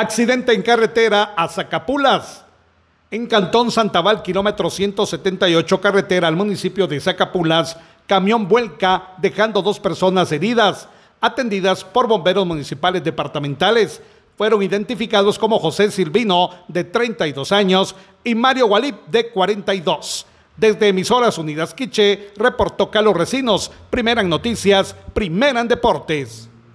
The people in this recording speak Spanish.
Accidente en carretera a Zacapulas. En Cantón Santabal, kilómetro 178, carretera al municipio de Zacapulas, camión vuelca dejando dos personas heridas, atendidas por bomberos municipales departamentales. Fueron identificados como José Silvino, de 32 años, y Mario Walip, de 42. Desde Emisoras Unidas Quiche, reportó Carlos Recinos, primera en noticias, primera en deportes.